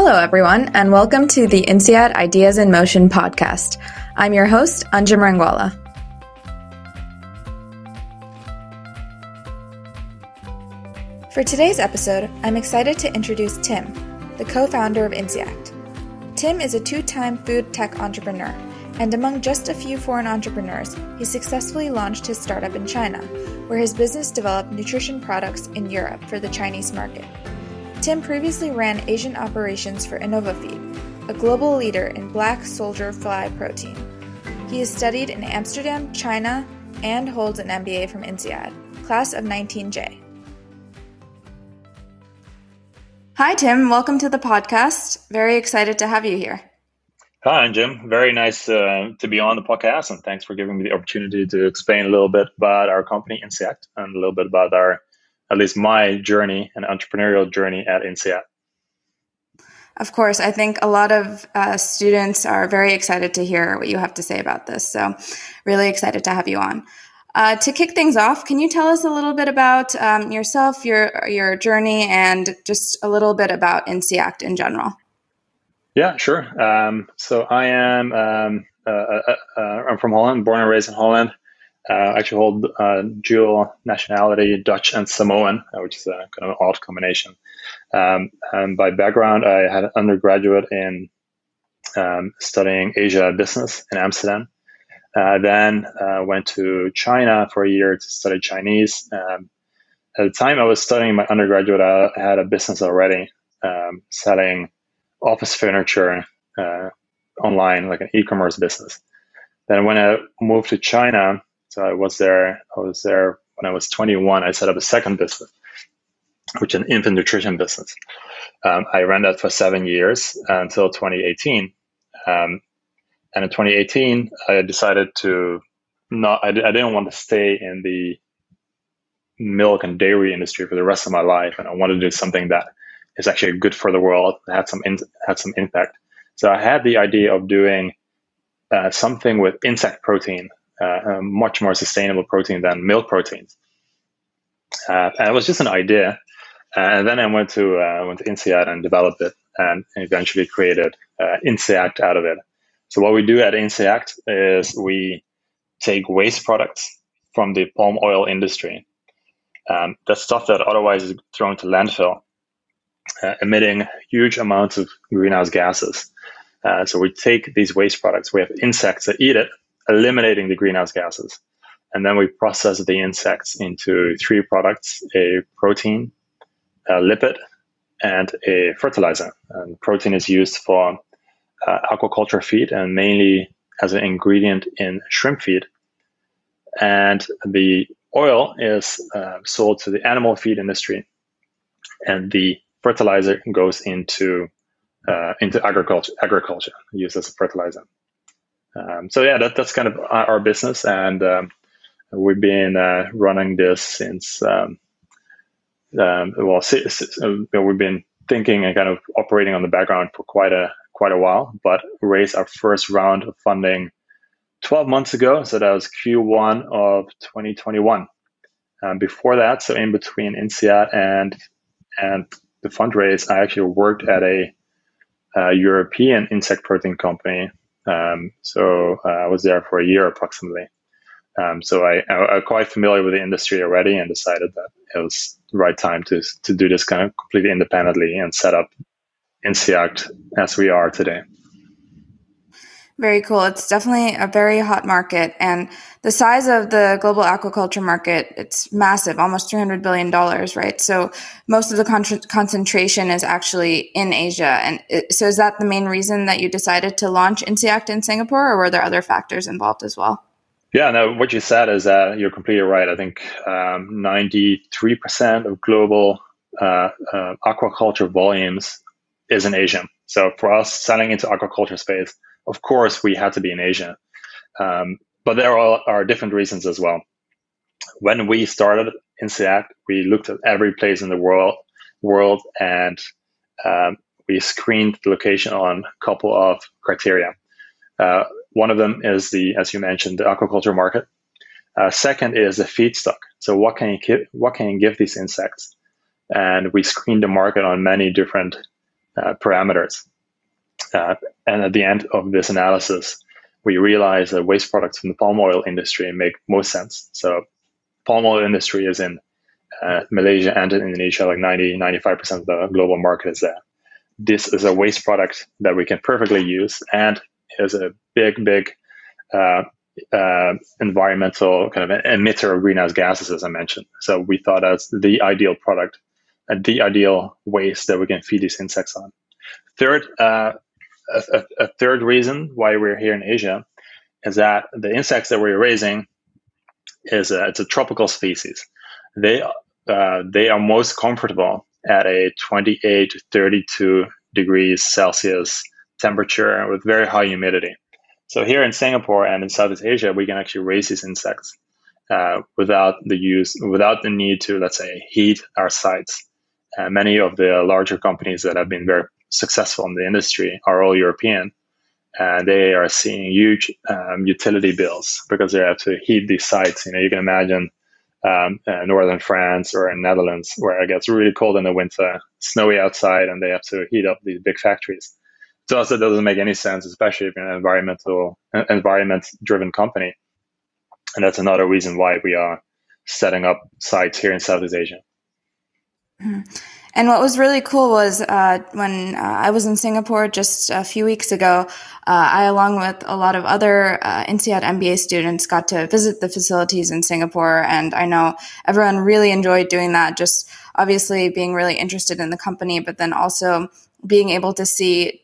Hello, everyone, and welcome to the INSEAD Ideas in Motion podcast. I'm your host, Anjum Rangwala. For today's episode, I'm excited to introduce Tim, the co founder of INSEACT. Tim is a two time food tech entrepreneur, and among just a few foreign entrepreneurs, he successfully launched his startup in China, where his business developed nutrition products in Europe for the Chinese market. Tim previously ran Asian operations for InnovaFeed, a global leader in black soldier fly protein. He has studied in Amsterdam, China, and holds an MBA from INSEAD, class of 19J. Hi, Tim. Welcome to the podcast. Very excited to have you here. Hi, Anjum. Very nice uh, to be on the podcast, and thanks for giving me the opportunity to explain a little bit about our company, INSEACT, and a little bit about our, at least my journey and entrepreneurial journey at INSEACT. Of course, I think a lot of uh, students are very excited to hear what you have to say about this. So, really excited to have you on. Uh, to kick things off, can you tell us a little bit about um, yourself, your your journey, and just a little bit about INSEACT in general? Yeah, sure. Um, so I am um, uh, uh, uh, I'm from Holland, born and raised in Holland. Uh, I actually hold uh, dual nationality, Dutch and Samoan, which is a kind of an odd combination. Um, and by background, I had an undergraduate in um, studying Asia business in Amsterdam. Uh, then uh, went to China for a year to study Chinese. Um, at the time I was studying my undergraduate, I had a business already um, selling office furniture uh, online, like an e-commerce business. Then when I moved to China, so I was there. I was there when I was 21. I set up a second business, which is an infant nutrition business. Um, I ran that for seven years until 2018. Um, and in 2018, I decided to not, I, I didn't want to stay in the milk and dairy industry for the rest of my life. And I wanted to do something that is actually good for the world, had some, in, had some impact. So I had the idea of doing uh, something with insect protein, uh, much more sustainable protein than milk proteins. Uh, and it was just an idea. And then I went to uh, went to INSEAD and developed it, and eventually created uh, out of it. So what we do at INSEACT is we take waste products from the palm oil industry, um, stuff that otherwise is thrown to landfill, uh, emitting huge amounts of greenhouse gases. Uh, so we take these waste products, we have insects that eat it, eliminating the greenhouse gases. And then we process the insects into three products a protein, a lipid, and a fertilizer. And protein is used for uh, aquaculture feed and mainly as an ingredient in shrimp feed. And the oil is uh, sold to the animal feed industry, and the fertilizer goes into uh, into agriculture, agriculture used as a fertilizer. Um, so yeah, that, that's kind of our business, and um, we've been uh, running this since um, um well, we've been thinking and kind of operating on the background for quite a quite a while, but raised our first round of funding 12 months ago. So that was Q1 of 2021. Um, before that, so in between INSEAD and and the fundraise, I actually worked at a, a European insect protein company. Um, so uh, I was there for a year approximately. Um, so I, am quite familiar with the industry already and decided that it was the right time to, to do this kind of completely independently and set up INSEACT as we are today. Very cool. It's definitely a very hot market. And the size of the global aquaculture market, it's massive, almost $300 billion, right? So most of the con- concentration is actually in Asia. And it, so is that the main reason that you decided to launch INSEACT in Singapore, or were there other factors involved as well? Yeah, no, what you said is that you're completely right. I think um, 93% of global uh, uh, aquaculture volumes is in Asia. So for us selling into aquaculture space, of course we had to be in Asia. Um, but there are, are, different reasons as well. When we started INSEACT, we looked at every place in the world, world, and um, we screened the location on a couple of criteria. Uh, one of them is the, as you mentioned, the aquaculture market. Uh, second is the feedstock. So what can you give, what can you give these insects? And we screened the market on many different uh, parameters. Uh, and at the end of this analysis, we realized that waste products from the palm oil industry make most sense. So, palm oil industry is in uh, Malaysia and in Indonesia, like 90, 95% of the global market is there. This is a waste product that we can perfectly use and is a big, big uh, uh, environmental kind of emitter of greenhouse gases, as I mentioned. So we thought that's the ideal product, and the ideal waste that we can feed these insects on. Third, uh, a, a, third reason why we're here in Asia is that the insects that we're raising is a, it's a tropical species. They uh, they are most comfortable at a 28 to 32 degrees Celsius temperature with very high humidity. So here in Singapore and in Southeast Asia, we can actually raise these insects uh, without the use, without the need to, let's say, heat our sites. Uh, many of the larger companies that have been very successful in the industry are all European. And they are seeing huge um, utility bills because they have to heat these sites. You know, you can imagine um, uh, northern France or in Netherlands where it gets really cold in the winter, snowy outside, and they have to heat up these big factories to us it doesn't make any sense, especially if you're an environmental environment driven company. And that's another reason why we are setting up sites here in Southeast Asia. Mm-hmm. And what was really cool was uh, when uh, I was in Singapore just a few weeks ago, uh, I, along with a lot of other uh, INSEAD MBA students, got to visit the facilities in Singapore. And I know everyone really enjoyed doing that, just obviously being really interested in the company, but then also being able to see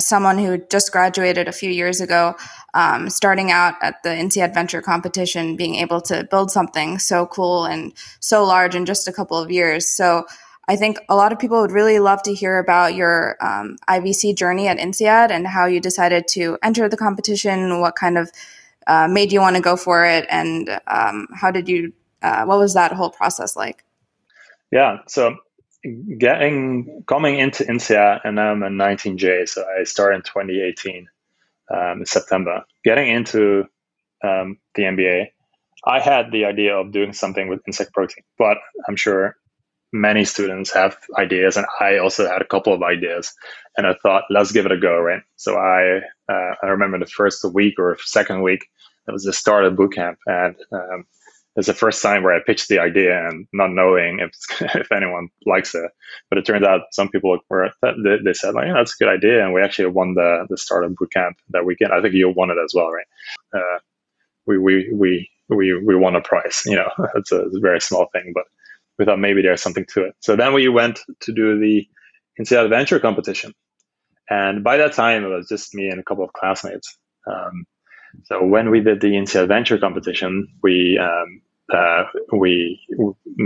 someone who just graduated a few years ago, um, starting out at the INSEAD Venture competition, being able to build something so cool and so large in just a couple of years. So I think a lot of people would really love to hear about your um, IVC journey at INSEAD and how you decided to enter the competition, what kind of uh, made you want to go for it, and um, how did you, uh, what was that whole process like? Yeah, so getting coming into INSEAD, and I'm a 19J, so I started in 2018 um, in September. Getting into um, the MBA, I had the idea of doing something with insect protein, but I'm sure many students have ideas, and I also had a couple of ideas, and I thought, let's give it a go, right? So I uh, I remember the first week or second week, it was the start of boot camp, and um, it's the first time where I pitched the idea and not knowing if if anyone likes it. But it turns out some people were they, they said like, yeah, that's a good idea, and we actually won the the startup bootcamp that weekend. I think you won it as well, right? Uh, we we we we we won a prize. You know, it's a, it's a, very small thing, but we thought maybe there's something to it. So then we went to do the INSEAD Venture competition, and by that time it was just me and a couple of classmates. Um, so when we did the INSEAD Venture competition, we um, uh, we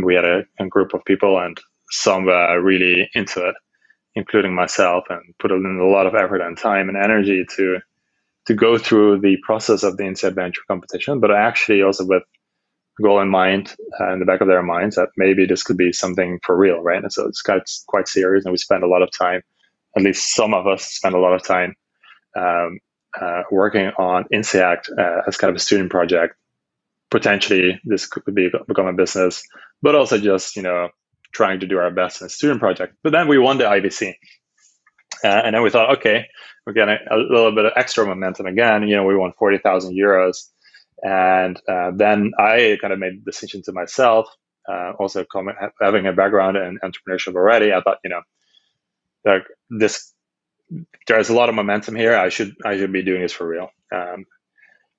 we had a, a, group of people, and some were really into it, including myself, and put in a lot of effort and time and energy to to go through the process of the INSEAD Venture competition. But I actually, also with goal in mind, uh, in the back of their minds, that maybe this could be something for real, right? And so it's quite quite serious, and we spend a lot of time. At least some of us spend a lot of time um, uh, working on INSEACT uh, as kind of a student project. Potentially, this could be become a business, but also just you know trying to do our best in a student project. But then we won the IVC, uh, and then we thought, okay, we're getting a little bit of extra momentum again. You know, we won forty thousand euros, and uh, then I kind of made the decision to myself. Uh, also, having a background in entrepreneurship already, I thought, you know, like this there's a lot of momentum here. I should I should be doing this for real. Um,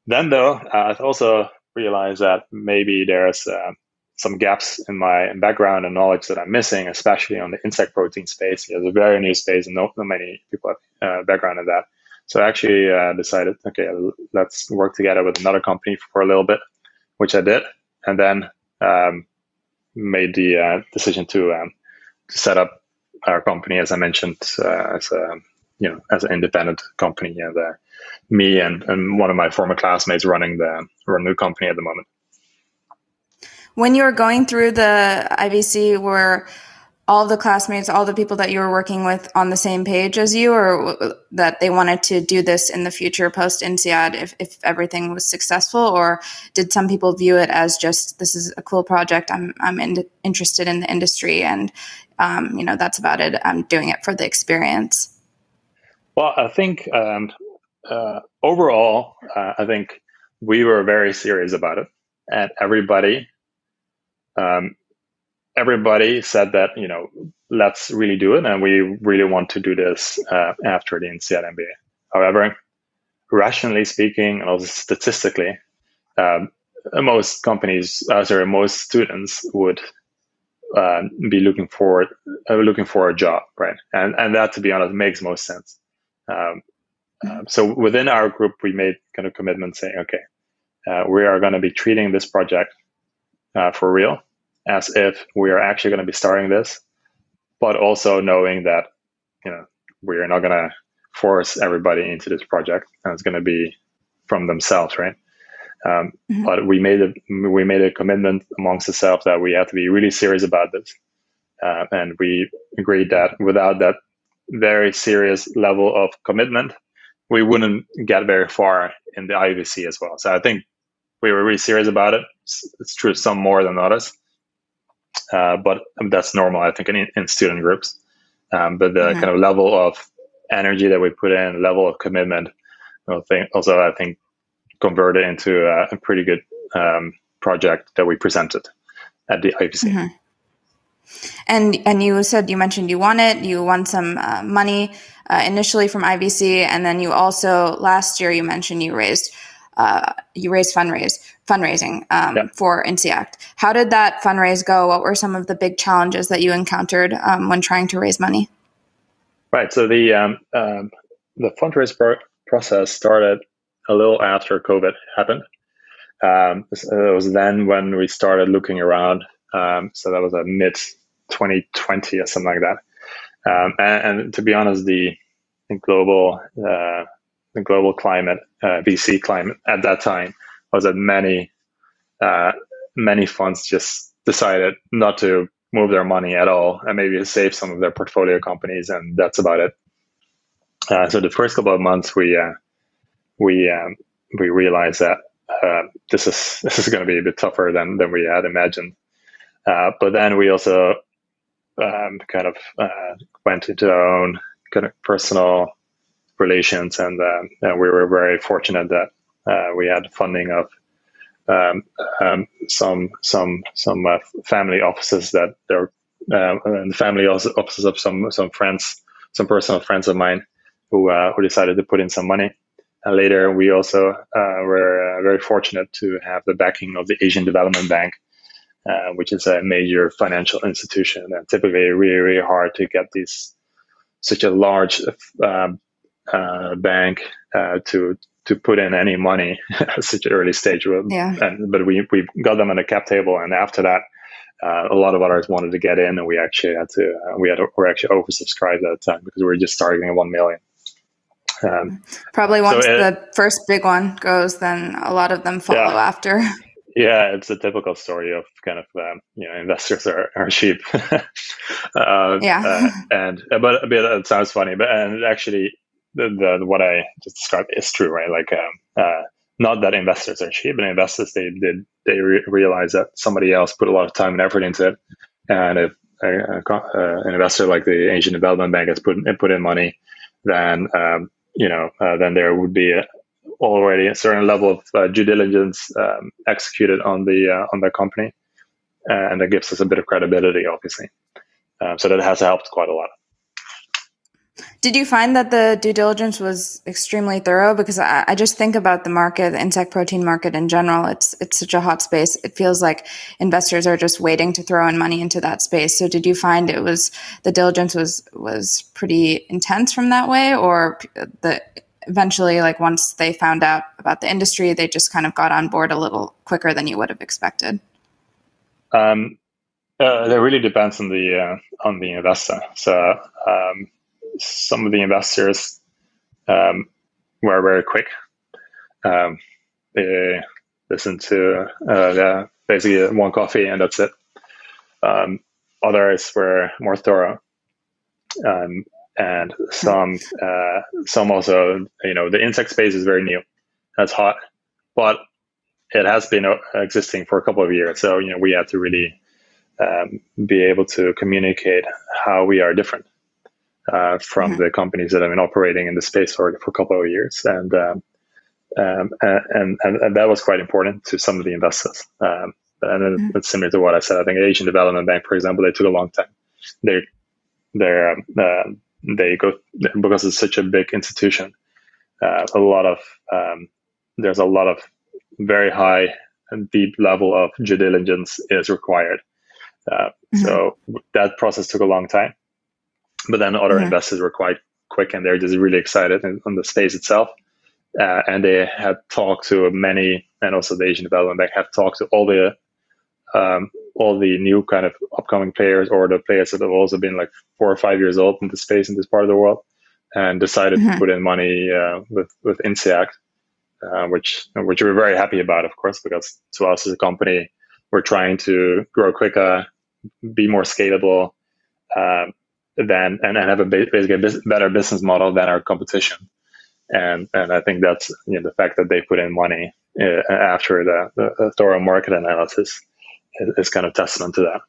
then though, I've also realized that maybe there's uh, some gaps in my background and knowledge that I'm missing, especially on the insect protein space. It's a very new space, and not many people have uh, background in that. So I actually uh, decided, okay, let's work together with another company for a little bit, which I did, and then um, made the uh, decision to um, to set up our company, as I mentioned, uh, as a you know, as an independent company, and me and, and one of my former classmates running the run the company at the moment. When you were going through the IVC, were all the classmates, all the people that you were working with on the same page as you, or that they wanted to do this in the future post INSEAD if, if everything was successful? Or did some people view it as just this is a cool project? I'm, I'm in, interested in the industry and, um, you know, that's about it. I'm doing it for the experience. Well, I think um, uh, overall, uh, I think we were very serious about it, and everybody um, everybody said that you know let's really do it and we really want to do this uh, after the MBA. However, rationally speaking and also statistically, um, most companies, uh, sorry, most students would uh, be looking for uh, looking for a job, right? And and that, to be honest, makes most sense. Um, uh, so within our group, we made kind of commitment saying, okay, uh, we are going to be treating this project for real as if we are actually going to be starting this, but also knowing that you know we are not going to force everybody into this project, and it's going to be from themselves, right? Um, mm-hmm. But we made a we made a commitment amongst ourselves that we have to be really serious about this, uh, and we agreed that without that very serious level of commitment, we wouldn't get very far in the IVC as well. So I think we were really serious about it. It's, it's true, some more than others, uh, but that's normal, I think, in, in student groups. Um, but the mm-hmm. kind of level of energy that we put in, level of commitment, I think, also I think converted into a, a pretty good um, project that we presented at the IVC. Mm-hmm. And and you said you mentioned you won it. You won some uh, money uh, initially from IVC, and then you also last year you mentioned you raised uh, you raised fundraise fundraising um, yeah. for INSEACT. How did that fundraise go? What were some of the big challenges that you encountered um, when trying to raise money? Right. So the um, um the fundraise pro- process started a little after COVID happened. Um, it was then when we started looking around. Um, so that was a mid 2020 or something like that. And, and, to be honest, the, the global uh, the global climate, uh, VC climate at that time was that many, uh, many funds just decided not to move their money at all and maybe save some of their portfolio companies, and that's about it. Uh, so the first couple of months, we uh, we um, we realized that uh, this is this is going to be a bit tougher than than we had imagined. Uh, but then we also um, kind of went into our own kind of personal relations, and, uh, and we were very fortunate that uh, we had funding of um, um, some some some uh, family offices that there uh, and family offices of some some friends, some personal friends of mine who uh, who decided to put in some money. And later, we also uh, were very fortunate to have the backing of the Asian Development Bank, which is a major financial institution, and typically really really hard to get these such a large uh, bank uh, to to put in any money at such an early stage. Yeah. And, but we we got them on a cap table, and after that, uh, a lot of others wanted to get in, and we actually had to uh, we had we're actually oversubscribed at the time because we were just starting at one million. Um, Probably once so it, the first big one goes, then a lot of them follow yeah. after. Yeah, it's a typical story of kind of um, you know investors are, are sheep. uh, yeah, uh, and but, but it sounds funny, but and actually the, the, what I just described is true, right? Like, um, uh, not that investors are cheap, but investors they did they re- realize that somebody else put a lot of time and effort into it, and if a, a, uh, an investor like the Asian Development Bank has put put in money, then um, you know uh, then there would be a, already a certain level of uh, due diligence um, executed on the uh, on the company, and that gives us a bit of credibility, obviously. Um, so that has helped quite a lot. Did you find that the due diligence was extremely thorough? Because I, I, just think about the market, the insect protein market in general. It's it's such a hot space. It feels like investors are just waiting to throw in money into that space. So, did you find it was the diligence was was pretty intense from that way, or the eventually, like once they found out about the industry, they just kind of got on board a little quicker than you would have expected? Um, uh, that really depends on the uh, on the investor. So. Um, some of the investors um, were very quick. Um, they listened to uh, basically one coffee and that's it. Um, others were more thorough. Um, and some uh, some also you know the insect space is very new that's hot but it has been uh, existing for a couple of years so you know we have to really um, be able to communicate how we are different uh, from mm-hmm. the companies that have been operating in the space for, for a couple of years and um, um, and, and, and that was quite important to some of the investors um, and mm-hmm. it's similar to what I said I think Asian Development Bank for example they took a long time they they're uh, they go because it's such a big institution. Uh, a lot of um, there's a lot of very high and deep level of due diligence is required. Uh, mm-hmm. So that process took a long time, but then other mm-hmm. investors were quite quick and they're just really excited on the space itself. Uh, and they had talked to many, and also the Asian Development Bank have talked to all the um, all the new kind of upcoming players or the players that have also been like four or five years old in the space in this part of the world and decided mm-hmm. to put in money uh, with with INSEACT, uh, which which we're very happy about, of course, because to us as a company, we're trying to grow quicker, be more scalable, um, than and, and have a basically a better business model than our competition. And and I think that's you know the fact that they put in money uh, after the, the thorough market analysis is kind of testament to that.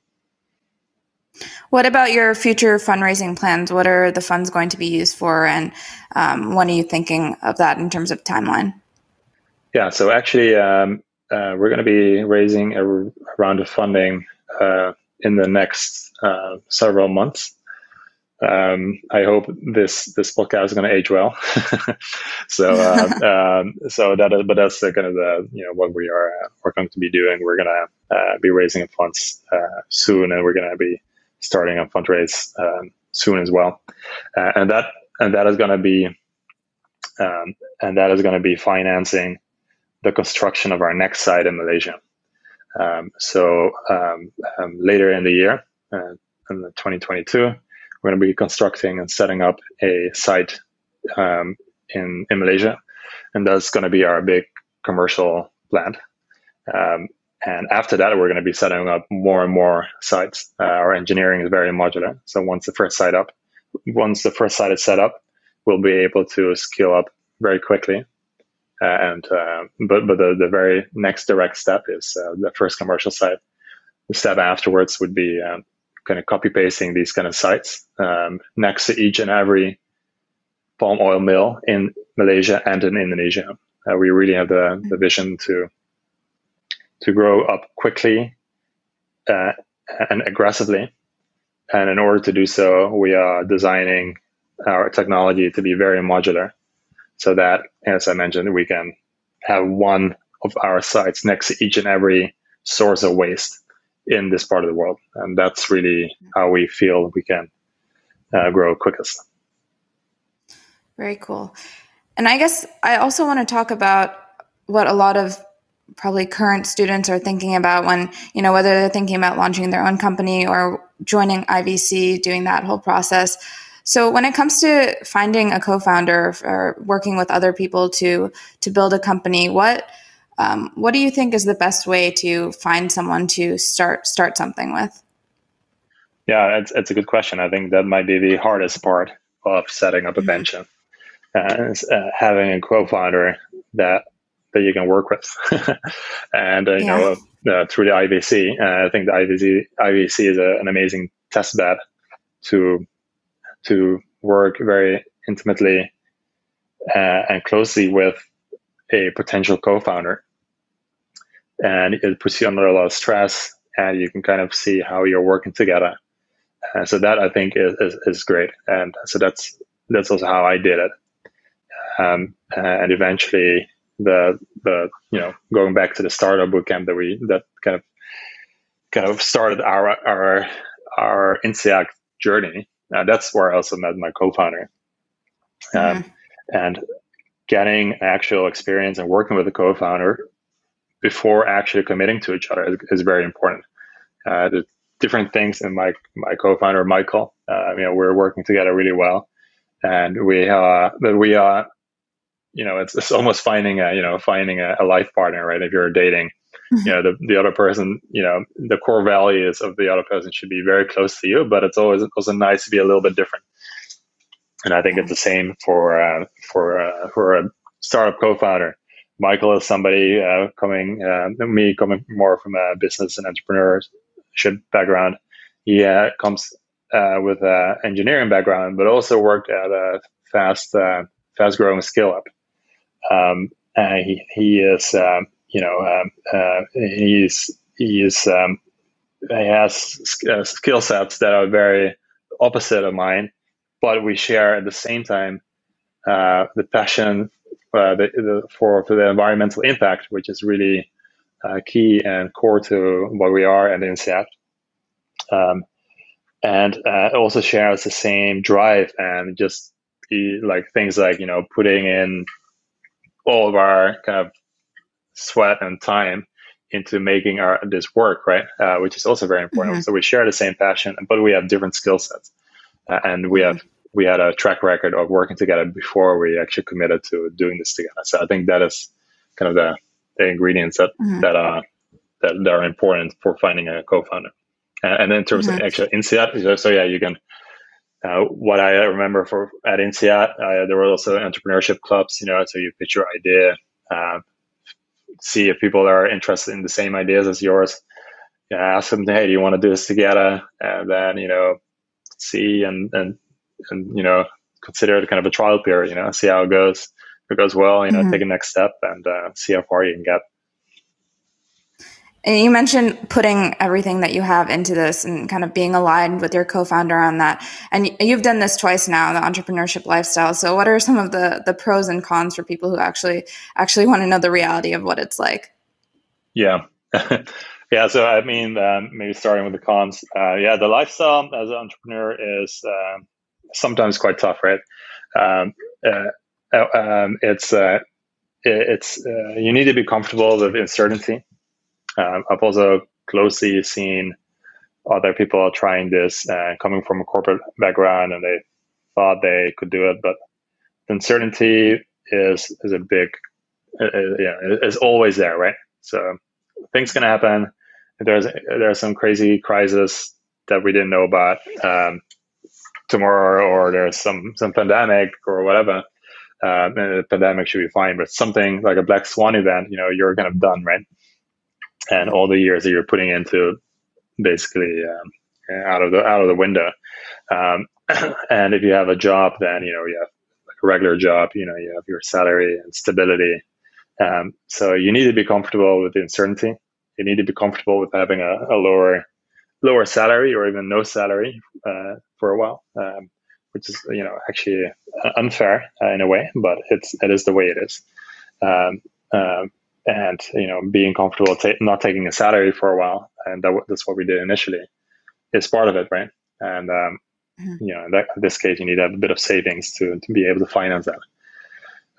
What about your future fundraising plans? What are the funds going to be used for, and um, when are you thinking of that in terms of timeline? Yeah, so actually, um, uh, we're going to be raising a round of funding uh, in the next uh, several months um, I hope this this podcast is going to age well. so uh, um, so that is, but that's the, kind of the you know what we are uh, we're going to be doing. We're going to uh, be raising funds uh, soon, and we're going to be starting a fundraise um, soon as well. Uh, and that and that is going to be um, and that is going to be financing the construction of our next site in Malaysia. Um, so um, later in the year, uh, in 2022 we're going to be constructing and setting up a site um, in, in Malaysia. And that's going to be our big commercial plant. Um, and after that, we're going to be setting up more and more sites. Uh, our engineering is very modular. So once the first site up, once the first site is set up, we'll be able to scale up very quickly. Uh, and uh, but but the, the very next direct step is uh, the first commercial site. The step afterwards would be um, kind of copy pasting these kind of sites um, next to each and every palm oil mill in Malaysia and in Indonesia. Uh, we really have the, the vision to to grow up quickly uh, and aggressively. And in order to do so, we are designing our technology to be very modular so that, as I mentioned, we can have one of our sites next to each and every source of waste in this part of the world. And that's really how we feel we can uh, grow quickest. Very cool. And I guess I also want to talk about what a lot of probably current students are thinking about when, you know, whether they're thinking about launching their own company or joining IVC, doing that whole process. So when it comes to finding a co-founder or working with other people to to build a company, what um, what do you think is the best way to find someone to start start something with? Yeah, it's, it's a good question. I think that might be the hardest part of setting up a mm-hmm. venture, uh, uh, having a co-founder that that you can work with, and uh, you yeah. know uh, through the IVC. Uh, I think the IVC IVC is a, an amazing test bed to to work very intimately uh, and closely with a potential co-founder and it puts you under a lot of stress and you can kind of see how you're working together. And so that i think is, is, is great. And so that's that's also how i did it. Um, and eventually the the you know going back to the startup bootcamp that we that kind of kind of started our our our INSEAD journey uh, that's where i also met my co-founder. Um, mm-hmm. and getting actual experience and working with a co-founder before actually committing to each other is, is very important. Uh, the different things in my my co-founder Michael, uh, you know, we're working together really well, and we uh, but we are, you know, it's, it's almost finding a you know finding a, a life partner, right? If you're dating, you know the, the other person you know the core values of the other person should be very close to you but it's always also nice to be a little bit different. And i think it's the same for uh, for uh, for a startup co-founder michael is somebody uh, coming uh, me coming more from a business and entrepreneurship background. He uh, comes uh, with an engineering background but also worked at a fast fast growing scale up um, he, he is um, you know, um, uh, he's he's um, he has uh, skill sets that are very opposite of mine, but we share at the same time uh, the passion uh, the, the, for for the environmental impact, which is really uh, key and core to what we are at INSEACT. Um, and uh, also shares the same drive and just like things like you know putting in all of our kind of sweat and time into making our this work, right? Uh, which is also very important. Mm-hmm. So we share the same passion, but we have different skill sets, uh, and we mm-hmm. have we had a track record of working together before we actually committed to doing this together. So I think that is kind of the, the ingredients that mm-hmm. that are that, that, are important for finding a co-founder. And, and in terms of mm-hmm. actually INSEAD, so yeah, you can. Uh, what I remember for at INSEAD, uh, there were also entrepreneurship clubs. You know, so you pitch your idea. Uh, see if people are interested in the same ideas as yours. ask them, hey, do you want to do this together? And then you know, see and and and you know, consider it kind of a trial period. You know, see how it goes. If it goes well, you know, mm-hmm. take a next step and uh, see how far you can get. And you mentioned putting everything that you have into this and kind of being aligned with your co-founder on that. And you've done this twice now, the entrepreneurship lifestyle. So what are some of the the pros and cons for people who actually actually want to know the reality of what it's like? Yeah. yeah, so I mean, um, maybe starting with the cons. Uh, yeah, the lifestyle as an entrepreneur is uh, sometimes quite tough, right? Um, uh, uh um, it's uh, it's uh, you need to be comfortable with uncertainty um, I've also closely seen other people trying this, uh, coming from a corporate background, and they thought they could do it, but uncertainty is is a big, uh, yeah, is always there, right? So things can happen. There's there's some crazy crisis that we didn't know about um, tomorrow, or there's some some pandemic or whatever. Uh, the pandemic should be fine, but something like a black swan event, you know, you're kind of done, right? and all the years that you're putting into basically um, out of the out of the window. Um, and if you have a job, then you know you have like a regular job. You know you have your salary and stability. Um, so you need to be comfortable with the uncertainty. You need to be comfortable with having a, a lower lower salary or even no salary uh, for a while, um, which is you know actually unfair uh, in a way, but it's it is the way it is. Um, um, and you know being comfortable ta- not taking a salary for a while and that, that's what we did initially is part of it right and um, mm-hmm. you know in, that, in, this case you need to have a bit of savings to, to be able to finance that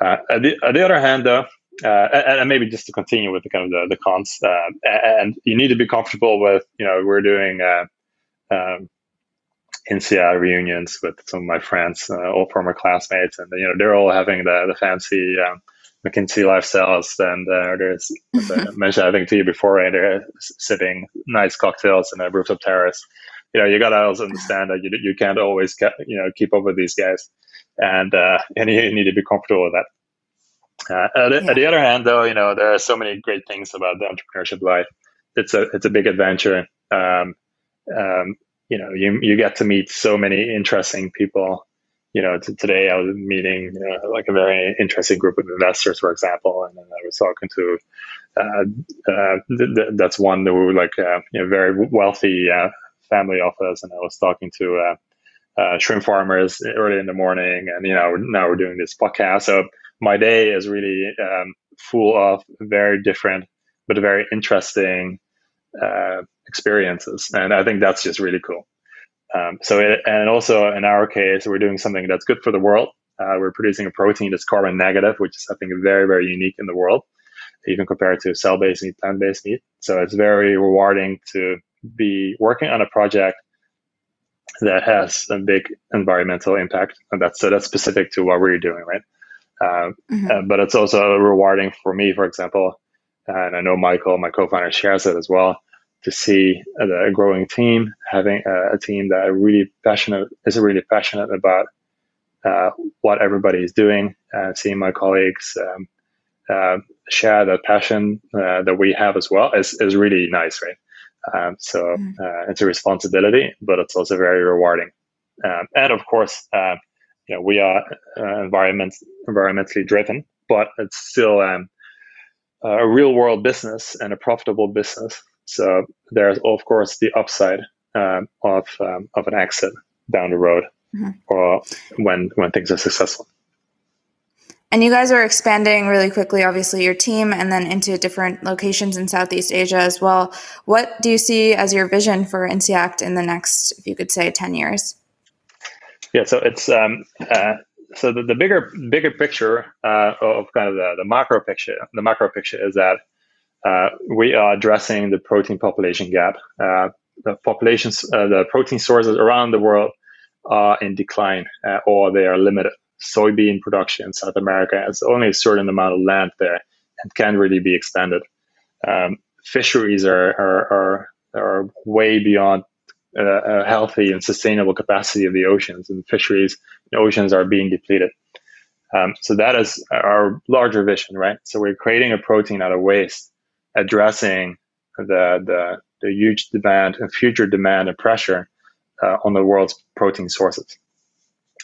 uh, at, the, at the other hand though uh, and, and, maybe just to continue with the kind of the, the cons uh, and you need to be comfortable with you know we're doing uh, um, INSEAD reunions with some of my friends, uh, all former classmates, and you know they're all having the the fancy um, McKinsey lifestyles, and uh, there's I mentioned I think to you before, right? They're sipping nice cocktails in a rooftop terrace. You know, you gotta also understand that you you can't always get, you know keep up with these guys, and uh, and you need to be comfortable with that. Uh, yeah. at, the other hand, though, you know there are so many great things about the entrepreneurship life. It's a it's a big adventure. Um, um, you know, you you get to meet so many interesting people you know, t- today I was meeting uh, like a very interesting group of investors, for example, and then I was talking to uh, uh, th- th- that's one that were like uh, you know very wealthy uh, family office, and I was talking to uh, shrimp farmers early in the morning, and you know now we're doing this podcast, so my day is really um, full of very different but very interesting experiences, and I think that's just really cool. Um, so, it, and also in our case, we're doing something that's good for the world. Uh, we're producing a protein that's carbon negative, which is I think very, very unique in the world, even compared to cell-based meat, plant-based meat. So it's very rewarding to be working on a project that has a big environmental impact, and that's so that's specific to what we're doing, right? Uh, mm-hmm. uh, but it's also rewarding for me, for example, and I know Michael, my co-founder, shares it as well. To see a growing team, having a, a team that really passionate is really passionate about uh, what everybody is doing, uh, seeing my colleagues um, uh, share that passion uh, that we have as well is, is really nice, right? Um, so mm. uh, it's a responsibility, but it's also very rewarding. Um, and of course, uh, you know, we are environment environmentally driven, but it's still um, a real world business and a profitable business. So there's of course the upside um, of um, of an exit down the road, mm-hmm. or when when things are successful. And you guys are expanding really quickly, obviously, your team, and then into different locations in Southeast Asia as well. What do you see as your vision for INSEACT in the next, if you could say, 10 years? Yeah, so it's um, uh, so the, the bigger bigger picture uh, of kind of the, the macro picture. The macro picture is that uh, we are addressing the protein population gap. Uh, the populations, uh, the protein sources around the world are in decline, uh, or they are limited soybean production in South America. has only a certain amount of land there and can't really be expanded. Um, fisheries are, are, are, are way beyond uh, a healthy and sustainable capacity of the oceans, and fisheries and oceans are being depleted. Um, so that is our larger vision, right? So we're creating a protein out of waste, addressing the the, the huge demand and future demand and pressure uh, on the world's protein sources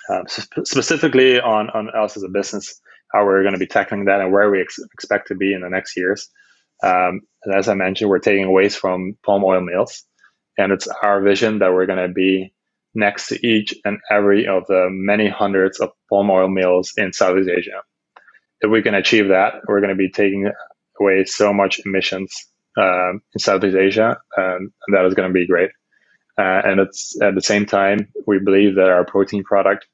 um, sp- specifically on, on us as a business, how we're going to be tackling that and where we ex- expect to be in the next years. Um, as I mentioned, we're taking waste from palm oil mills, and it's our vision that we're going to be next to each and every of the many hundreds of palm oil mills in Southeast Asia. If we can achieve that, we're going to be taking away so much emissions um, in Southeast Asia, um, and that is going to be great. Uh, and it's at the same time, we believe that our protein product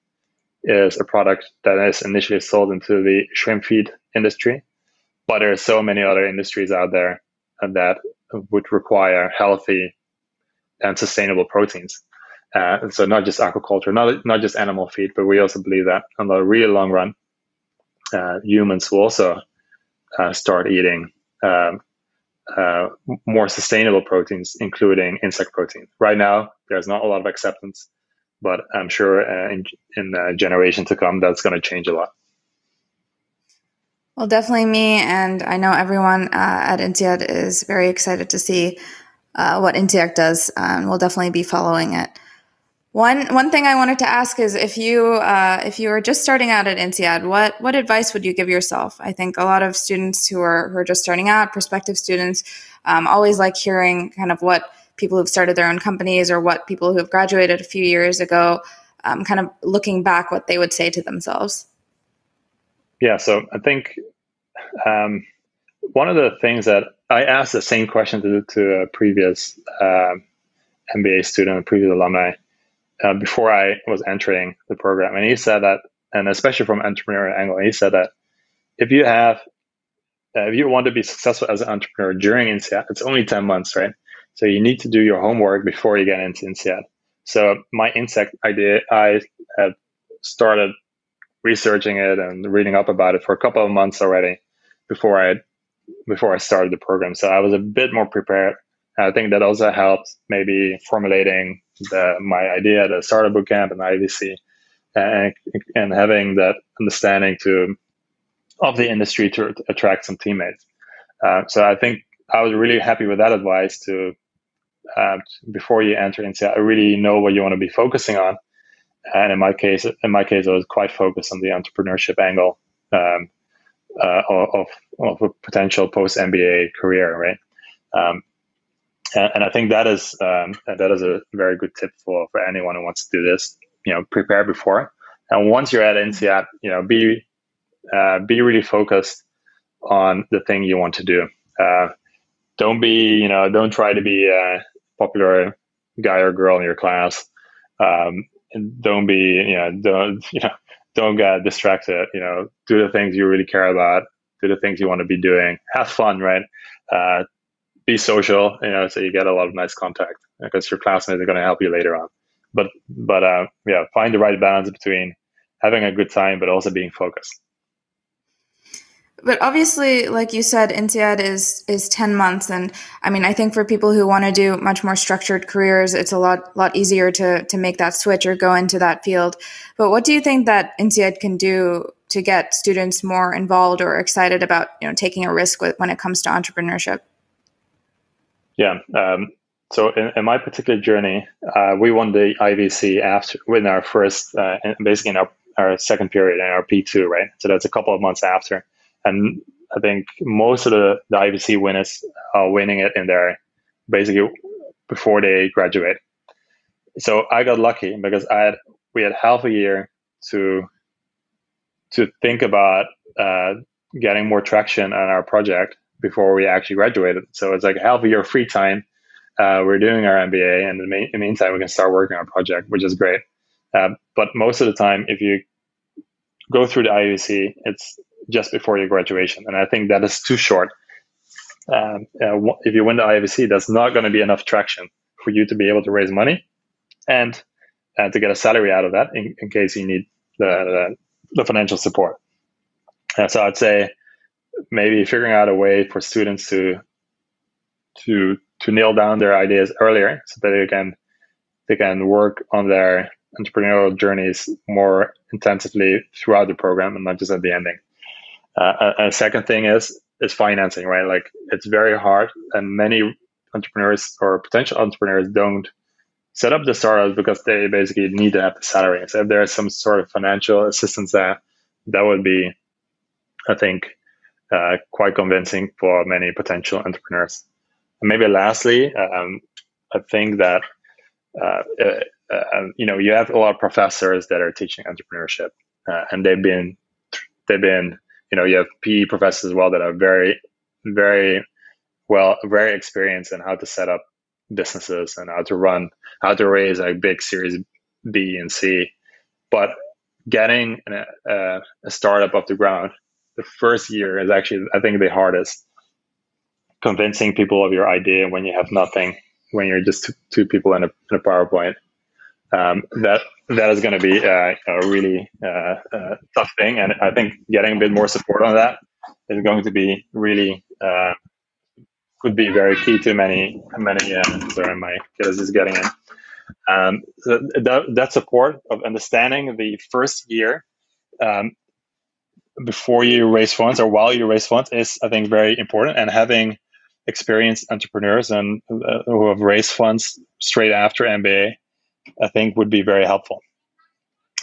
is a product that is initially sold into the shrimp feed industry, but there are so many other industries out there that would require healthy and sustainable proteins. Uh, so not just aquaculture, not not just animal feed, but we also believe that on the real long run, uh, humans will also uh, start eating um, uh, more sustainable proteins, including insect protein. Right now, there's not a lot of acceptance but I'm sure uh, in in the generation to come, that's going to change a lot. Well, definitely me, and I know everyone uh, at INSEAD is very excited to see uh, what INSEACT does, and we'll definitely be following it. One one thing I wanted to ask is if you uh, if you were just starting out at INSEAD, what what advice would you give yourself? I think a lot of students who are who are just starting out, prospective students, um, always like hearing kind of what people who've started their own companies or what people who have graduated a few years ago, um, kind of looking back, what they would say to themselves? Yeah, so I think um, one of the things that I asked the same question to, to a previous uh, MBA student, a previous alumni, uh, before I was entering the program, and he said that, and especially from an entrepreneurial angle, he said that if you have, uh, if you want to be successful as an entrepreneur during INSEAD, it's only ten months, right? So you need to do your homework before you get into INSEAD. So my insect idea, I had started researching it and reading up about it for a couple of months already before I before I started the program. So I was a bit more prepared. I think that also helped maybe formulating the, my idea, the startup bootcamp and IVC, and, and having that understanding to of the industry to, attract some teammates. Uh, so I think I was really happy with that advice to uh, before you enter into I really know what you want to be focusing on. And in my case, in my case, I was quite focused on the entrepreneurship angle um, uh, of, of a potential post MBA career, right? Um, and, and, I think that is um, that is a very good tip for, for anyone who wants to do this. You know, prepare before, and once you're at INSEAD, you know, be uh, be really focused on the thing you want to do. Uh, don't be, you know, don't try to be a popular guy or girl in your class. Um, don't be, you know, don't, you know, don't get distracted. You know, do the things you really care about. Do the things you want to be doing. Have fun, right? Uh, be social, you know, so you get a lot of nice contact because your classmates are going to help you later on. But, but uh, yeah, find the right balance between having a good time but also being focused but obviously, like you said, INSEAD is is ten months, and I mean, I think for people who want to do much more structured careers, it's a lot lot easier to to make that switch or go into that field. But what do you think that INSEAD can do to get students more involved or excited about you know taking a risk with, when it comes to entrepreneurship? Yeah. Um, so in, in, my particular journey, uh, we won the IVC after in our first, uh, basically in our, our second period in our P2, right? So that's a couple of months after. And I think most of the, the IVC winners are winning it in their basically before they graduate. So I got lucky because I had we had half a year to to think about uh, getting more traction on our project before we actually graduated. So it's like half a year free time. Uh, we're doing our MBA, and in the meantime, we can start working on our project, which is great. Uh, but most of the time, if you go through the IVC, it's just before your graduation, and I think that is too short. Um, uh, if you win the IVC, that's not going to be enough traction for you to be able to raise money and and to get a salary out of that in, in case you need the, the, the financial support. Uh, so I'd say maybe figuring out a way for students to to to nail down their ideas earlier so that they can they can work on their entrepreneurial journeys more intensively throughout the program and not just at the ending. Uh, a, a second thing is is financing, right? Like it's very hard, and many entrepreneurs or potential entrepreneurs don't set up the startups because they basically need to have the salary. So if there's some sort of financial assistance there, that would be, I think, uh, quite convincing for many potential entrepreneurs. And maybe lastly, um, I think that uh, uh, uh, you know you have a lot of professors that are teaching entrepreneurship, uh, and they've been they've been you know you have PE professors as well that are very very well very experienced in how to set up businesses and how to run how to raise a big Series B and C, but getting a, a startup off the ground the first year is actually, I think, the hardest. Convincing people of your idea when you have nothing, when you're just two, two people in a, in a PowerPoint. Um, that that is going to be uh, a really uh, uh, tough thing, and I think getting a bit more support on that is going to be really uh, could be very key to many many. Uh, sorry, my kid is getting in. Um, so that, that support of understanding the first year um, before you raise funds or while you raise funds is, I think, very important. And having experienced entrepreneurs and uh, who have raised funds straight after MBA, I think, would be very helpful.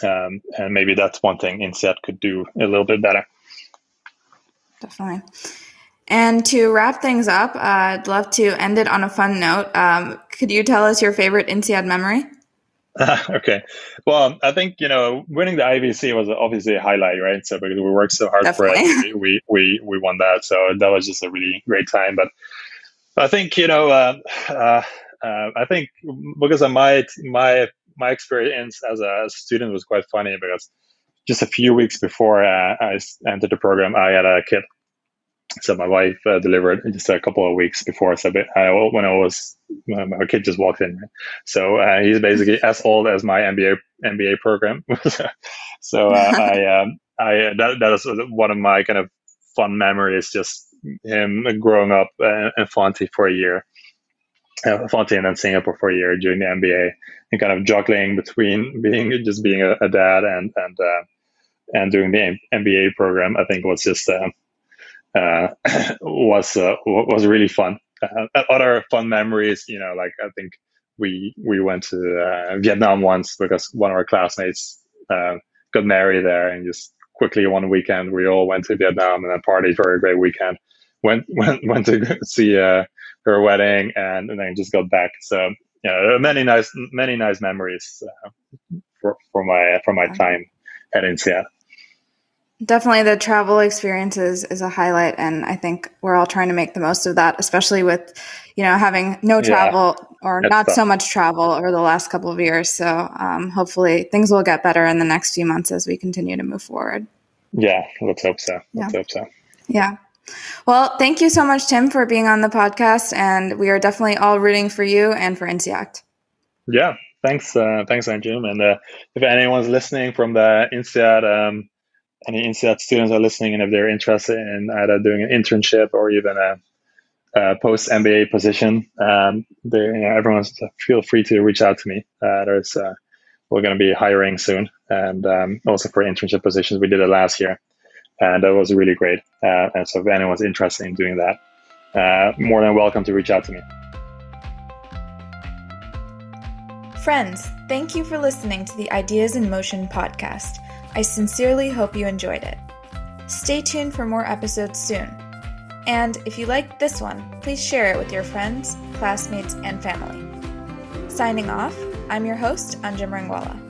Um, and maybe that's one thing INSEAD could do a little bit better. Definitely. And to wrap things up, uh, I'd love to end it on a fun note. Um, could you tell us your favorite INSEAD memory? okay. Well, I think you know winning the IVC was obviously a highlight, right? So because we worked so hard Definitely. for it, we, we we won that. So that was just a really great time. But I think you know, uh, uh, uh, I think because of my my my experience as a, student was quite funny because just a few weeks before uh, I entered the program, I had a kid so my wife uh, delivered just a couple of weeks before. So I, when I was, my kid just walked in. So uh, he's basically as old as my MBA MBA program. so uh, I, um, I that that is one of my kind of fun memories. Just him growing up uh, in Fonty for a year, uh, Fonty and Singapore for a year during the MBA, and kind of juggling between being just being a, a dad and and uh, and doing the MBA program. I think was just uh, was uh, was really fun. Uh, other fun memories, you know, like I think we we went to uh, Vietnam once because one of our classmates uh, got married there, and just quickly one weekend we all went to Vietnam and then partied for a great weekend. Went went went to see uh, her wedding and, and, then just got back. So yeah, many nice many nice memories for for my for my time at INSEAD. Definitely the travel experiences is, is a highlight and I think we're all trying to make the most of that, especially with, you know, having no travel yeah, or not tough. so much travel over the last couple of years. So um, hopefully things will get better in the next few months as we continue to move forward. Yeah, let's hope so. Let's yeah. hope so. Yeah. Well, thank you so much, Tim, for being on the podcast. And we are definitely all rooting for you and for INSEACT. Yeah, thanks. Uh, thanks, Andrew. And uh, if anyone's listening from the INSEAD um, any INSEAD students are listening and if they're interested in either doing an internship or even a, a post MBA position, um, they, you know, everyone's feel free to reach out to me. Uh, there's uh, we're going to be hiring soon, and um, also for internship positions, we did it last year, and that was really great. Uh, and so, if anyone's interested in doing that, uh, more than welcome to reach out to me. Friends, thank you for listening to the Ideas in Motion podcast. I sincerely hope you enjoyed it. Stay tuned for more episodes soon. And if you liked this one, please share it with your friends, classmates, and family. Signing off, I'm your host, Anjum Rangwala.